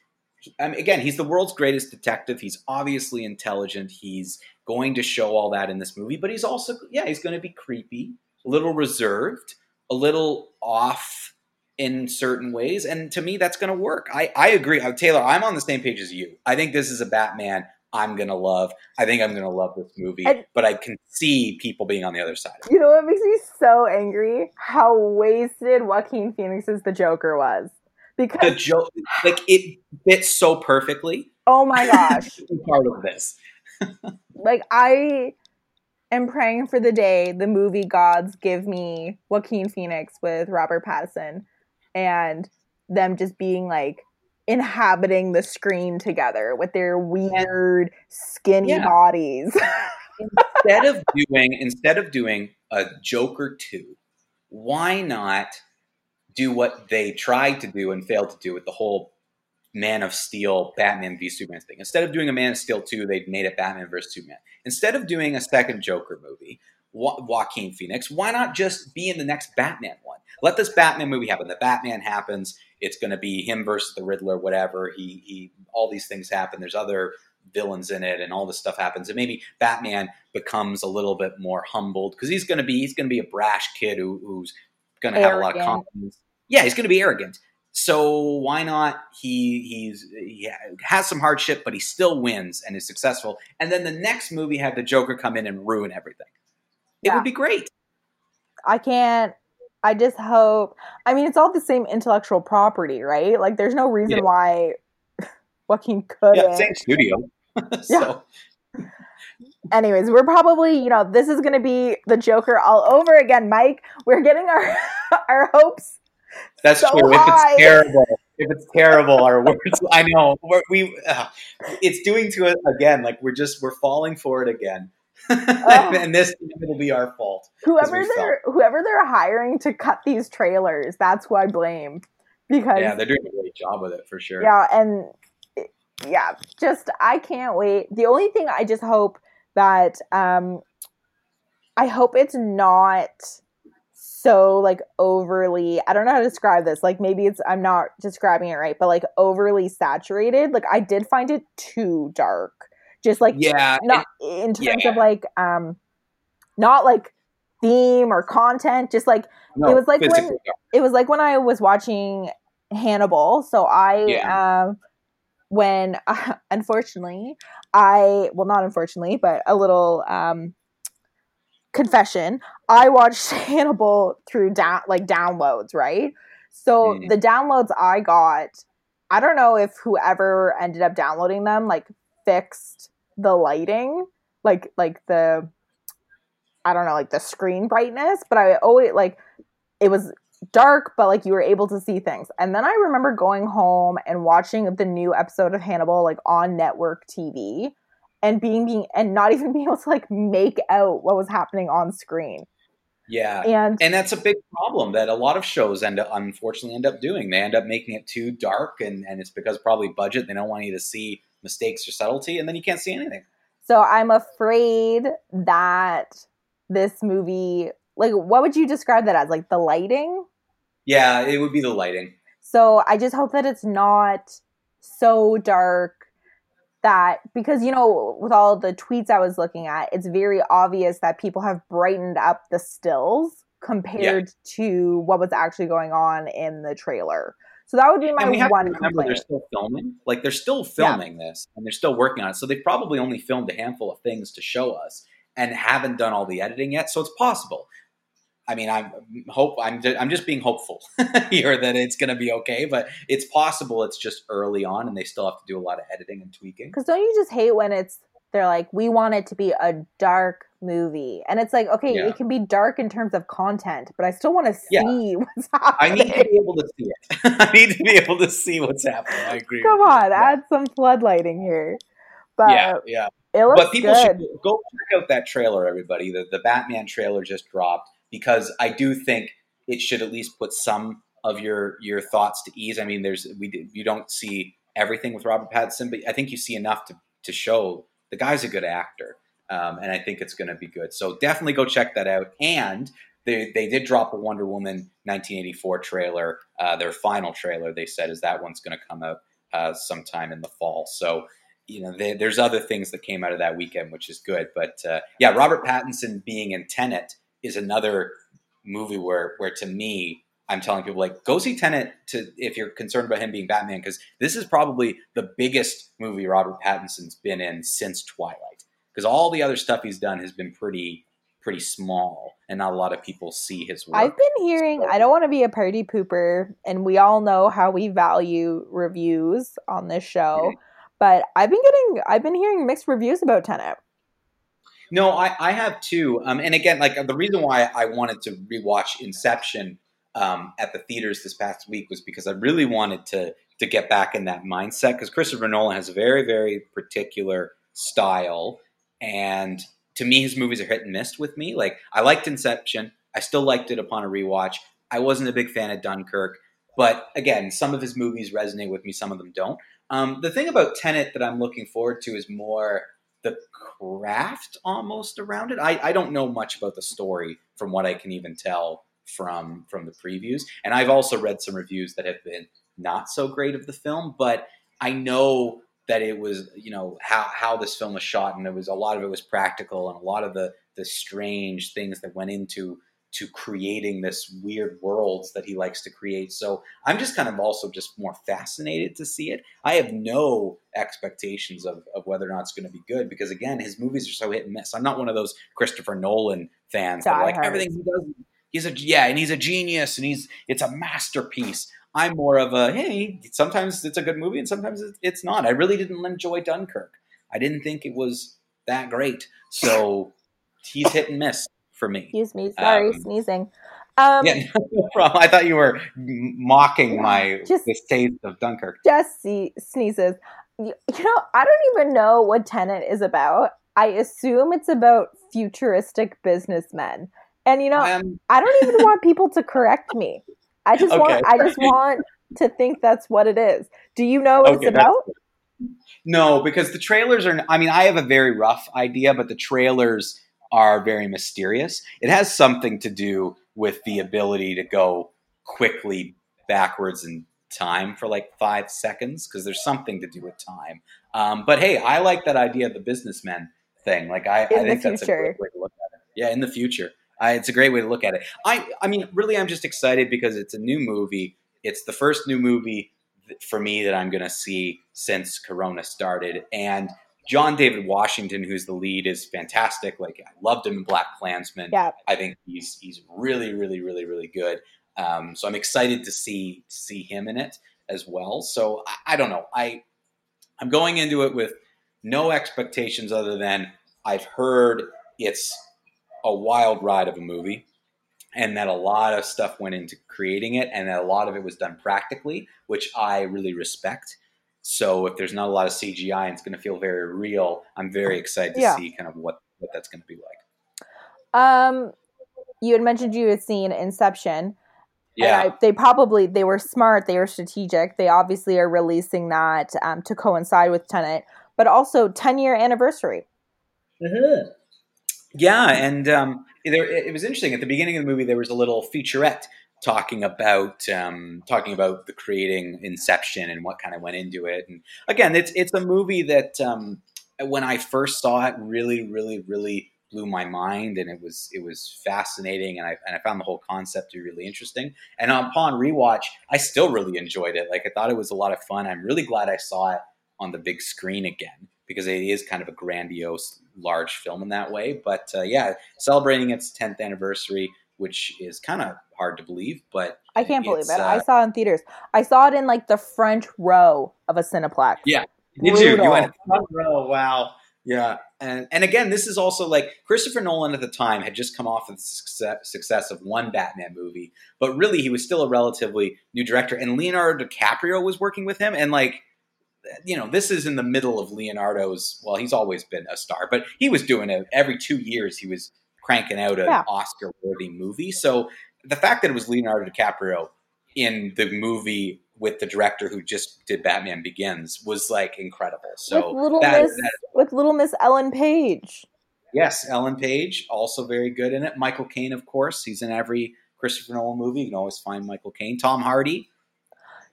I mean, again, he's the world's greatest detective. He's obviously intelligent. He's going to show all that in this movie, but he's also, yeah, he's going to be creepy a little reserved, a little off in certain ways. And to me, that's going to work. I, I agree. Uh, Taylor, I'm on the same page as you. I think this is a Batman I'm going to love. I think I'm going to love this movie, and, but I can see people being on the other side. You know what makes me so angry? How wasted Joaquin Phoenix's The Joker was. Because the joke, like it fits so perfectly. Oh my gosh! part of this. like I am praying for the day the movie gods give me Joaquin Phoenix with Robert Pattinson and them just being like inhabiting the screen together with their weird skinny yeah. bodies. instead of doing instead of doing a Joker 2, why not do what they tried to do and failed to do with the whole Man of Steel, Batman v Superman thing. Instead of doing a Man of Steel 2, they made it Batman vs. Superman. Instead of doing a second Joker movie, jo- Joaquin Phoenix, why not just be in the next Batman one? Let this Batman movie happen. The Batman happens. It's going to be him versus the Riddler, whatever. He, he, all these things happen. There's other villains in it, and all this stuff happens. And maybe Batman becomes a little bit more humbled because he's going to be he's going to be a brash kid who, who's going to have a lot of confidence. Yeah, he's going to be arrogant So why not? He he's he has some hardship, but he still wins and is successful. And then the next movie had the Joker come in and ruin everything. It Yeah. would be great. I can't. I just hope. I mean, it's all the same intellectual property, right? Like, there's no reason Yeah. why Joaquin couldn't. Yeah, same studio. so Anyways, we're probably, you know, this is going to be the Joker all over again, Mike. We're getting our our hopes. That's So true. If it's terrible, if it's terrible, our words. I know we. Uh, it's doing to it again. Like we're just we're falling for it again. and this it'll be our fault. Whoever they're whoever they're hiring to cut these trailers, that's who I blame. Because Yeah, they're doing a great job with it for sure. yeah and yeah just i can't wait the only thing i just hope that um i hope it's not so like overly i don't know how to describe this like maybe it's i'm not describing it right but like overly saturated like i did find it too dark just like Yeah, not in terms yeah. of like um not like theme or content just like no, it was like when- physically, it was like when I was watching Hannibal. So I, Yeah. um, when unfortunately, I well not unfortunately, but a little um, confession. I watched Hannibal through down like downloads, right? So Mhm. the downloads I got, I don't know if whoever ended up downloading them like fixed the lighting, like like the I don't know, like the screen brightness, but I always like it was dark, but like you were able to see things. And then I remember going home and watching the new episode of Hannibal like on network TV and being being and not even being able to like make out what was happening on screen. yeah. And And that's a big problem that a lot of shows end up, unfortunately, end up doing. They end up making it too dark, and, and it's because probably budget. They don't want you to see mistakes or subtlety, and then you can't see anything. so I'm afraid that this movie like what would you describe that as? Like the lighting? Yeah, it would be the lighting. So I just hope that it's not so dark that because you know with all the tweets I was looking at, it's very obvious that people have brightened up the stills compared to what was actually going on in the trailer. So that would be my and we have one remember they're still filming. Like they're still filming this, and they're still working on it. So they've probably only filmed a handful of things to show us, and haven't done all the editing yet. So it's possible. I mean, I'm mm, hope I'm I'm just being hopeful here that it's going to be okay, but it's possible it's just early on, and they still have to do a lot of editing and tweaking. Because don't you just hate when it's they're like, we want it to be a dark movie, and it's like, okay, Yeah. it can be dark in terms of content, but I still want to see Yeah. what's happening. I need to be able to see it. I need to be able to see what's happening. I agree. Come you. on, Yeah. add some floodlighting here. But yeah, yeah. but people good. should go check out that trailer, everybody. The the Batman trailer just dropped because I do think it should at least put some of your your thoughts to ease. I mean, there's we you don't see everything with Robert Pattinson, but I think you see enough to to show the guy's a good actor, um, and I think it's going to be good. So definitely go check that out. And they they did drop a Wonder Woman 1984 trailer, uh, their final trailer. They said is that one's going to come out uh, sometime in the fall. So you know, they, there's other things that came out of that weekend, which is good. But uh, yeah, Robert Pattinson being in Tenet is another movie where, where to me, I'm telling people like go see Tenet to if you're concerned about him being Batman because this is probably the biggest movie Robert Pattinson's been in since Twilight. Because all the other stuff he's done has been pretty pretty small, and not a lot of people see his work. I've been hearing, I don't want to be a party pooper, and we all know how we value reviews on this show, but I've been getting, I've been hearing mixed reviews about Tenet. No, I, I have too. Um, and again, like the reason why I wanted to rewatch Inception um, at the theaters this past week was because I really wanted to to get back in that mindset because Christopher Nolan has a very very particular style, and to me, his movies are hit and miss with me. Like I liked Inception, I still liked it upon a rewatch. I wasn't a big fan of Dunkirk, but again, some of his movies resonate with me, some of them don't. Um, the thing about Tenet that I'm looking forward to is more the craft almost around it. I, I don't know much about the story from what I can even tell from from the previews. And I've also read some reviews that have been not so great of the film, but I know that it was, you know, how how this film was shot and it was a lot of it was practical and a lot of the the strange things that went into to creating this weird worlds that he likes to create. So I'm just kind of also just more fascinated to see it. I have no expectations of, of whether or not it's going to be good because again, his movies are so hit and miss. I'm not one of those Christopher Nolan fans that like everything he does. He's a yeah, and he's a genius, and he's it's a masterpiece. I'm more of a hey, sometimes it's a good movie and sometimes it's not. I really didn't enjoy Dunkirk. I didn't think it was that great. So he's hit and miss for me. Excuse me, sorry, um, sneezing. Um, yeah, no problem. I thought you were mocking my just, distaste of Dunkirk. Just see, sneezes. You, you know, I don't even know what Tenet is about. I assume it's about futuristic businessmen. And you know, um, I don't even want people to correct me. I just okay. want I just want to think that's what it is. Do you know what okay, it's about? No, because the trailers are I mean, I have a very rough idea, but the trailers are very mysterious. It has something to do with the ability to go quickly backwards in time for like five seconds because there's something to do with time. Um, but hey, I like that idea of the businessman thing. Like I, I think that's a great way to look at it. Yeah, in the future. I, it's a great way to look at it. I, I mean, really, I'm just excited because it's a new movie. It's the first new movie for me that I'm going to see since Corona started, and John David Washington, who's the lead, is fantastic. Like I loved him in Black Klansman. Yeah. I think he's he's really, really, really, really good. Um, so I'm excited to see see him in it as well. So I, I don't know. I I'm going into it with no expectations other than I've heard it's a wild ride of a movie and that a lot of stuff went into creating it and that a lot of it was done practically, which I really respect. So if there's not a lot of CGI and it's going to feel very real, I'm very excited to yeah. see kind of what, what that's going to be like. Um, you had mentioned you had seen Inception. Yeah, I, they probably they were smart. They were strategic. They obviously are releasing that um, to coincide with Tenet, but also 10 year anniversary. Mm-hmm. Yeah, and um, there, it was interesting. At the beginning of the movie, there was a little featurette talking about um, talking about the creating Inception and what kind of went into it. And again, it's it's a movie that um, when I first saw it, really, really, really blew my mind, and it was it was fascinating, and I and I found the whole concept to be really interesting. And upon rewatch, I still really enjoyed it. Like I thought it was a lot of fun. I'm really glad I saw it on the big screen again because it is kind of a grandiose, large film in that way. But uh, yeah, celebrating its 10th anniversary, which is kind of hard to believe, but I can't believe it. Uh, I saw it in theaters. I saw it in like the front row of a Cineplex. Yeah, did you? You went front row. Wow. Yeah, and and again, this is also like Christopher Nolan at the time had just come off of the success, success of one Batman movie, but really he was still a relatively new director, and Leonardo DiCaprio was working with him, and like you know, this is in the middle of Leonardo's. Well, he's always been a star, but he was doing it every two years. He was cranking out an yeah. Oscar-worthy movie. So the fact that it was Leonardo DiCaprio in the movie with the director who just did Batman Begins was like incredible. So with little that, Miss that, with little Miss Ellen Page. Yes, Ellen Page also very good in it. Michael Caine, of course, he's in every Christopher Nolan movie. You can always find Michael Caine. Tom Hardy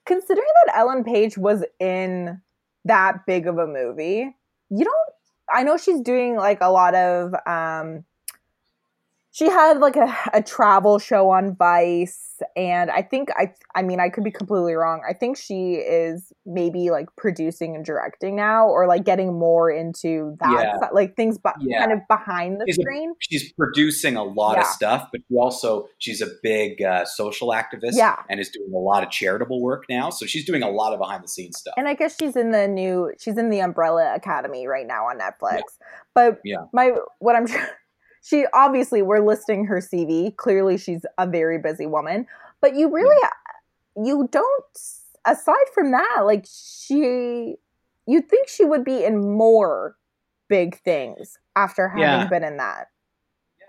considering that Ellen Page was in that big of a movie, you don't. I know she's doing like a lot of um, she had like a, a travel show on Vice, and I think I I mean I could be completely wrong. I think she is maybe like producing and directing now, or like getting more into that yeah. like things yeah. kind of behind the she's screen. A, she's producing a lot yeah. of stuff, but she also she's a big uh, social activist, yeah. and is doing a lot of charitable work now. So she's doing a lot of behind the scenes stuff. And I guess she's in the new she's in the Umbrella Academy right now on Netflix. But yeah, my what I'm she obviously we're listing her CV. Clearly, she's a very busy woman, but you really hmm. you don't. Aside from that, like she, you'd think she would be in more big things after having yeah. been in that.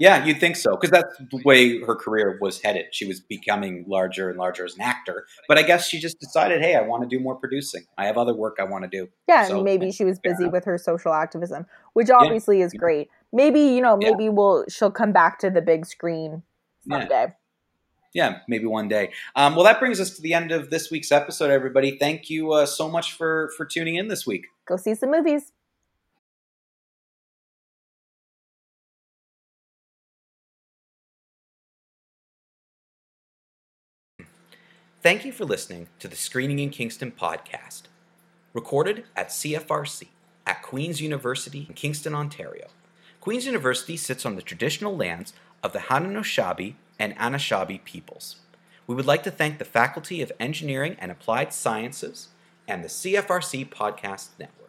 Yeah, you'd think so because that's the way her career was headed. She was becoming larger and larger as an actor, but I guess she just decided, hey, I want to do more producing. I have other work I want to do. Yeah, so, maybe she was busy with her social activism, which obviously yeah. is great. Maybe you know, maybe yeah. we'll she'll come back to the big screen someday. Yeah yeah, maybe one day. Um, well, that brings us to the end of this week's episode, everybody. Thank you uh, so much for for tuning in this week. Go see some movies. Thank you for listening to the Screening in Kingston podcast, recorded at CFRC at Queen's University in Kingston, Ontario. Queen's University sits on the traditional lands of the Haudenosaunee and Anishinaabe peoples. We would like to thank the Faculty of Engineering and Applied Sciences and the CFRC Podcast Network.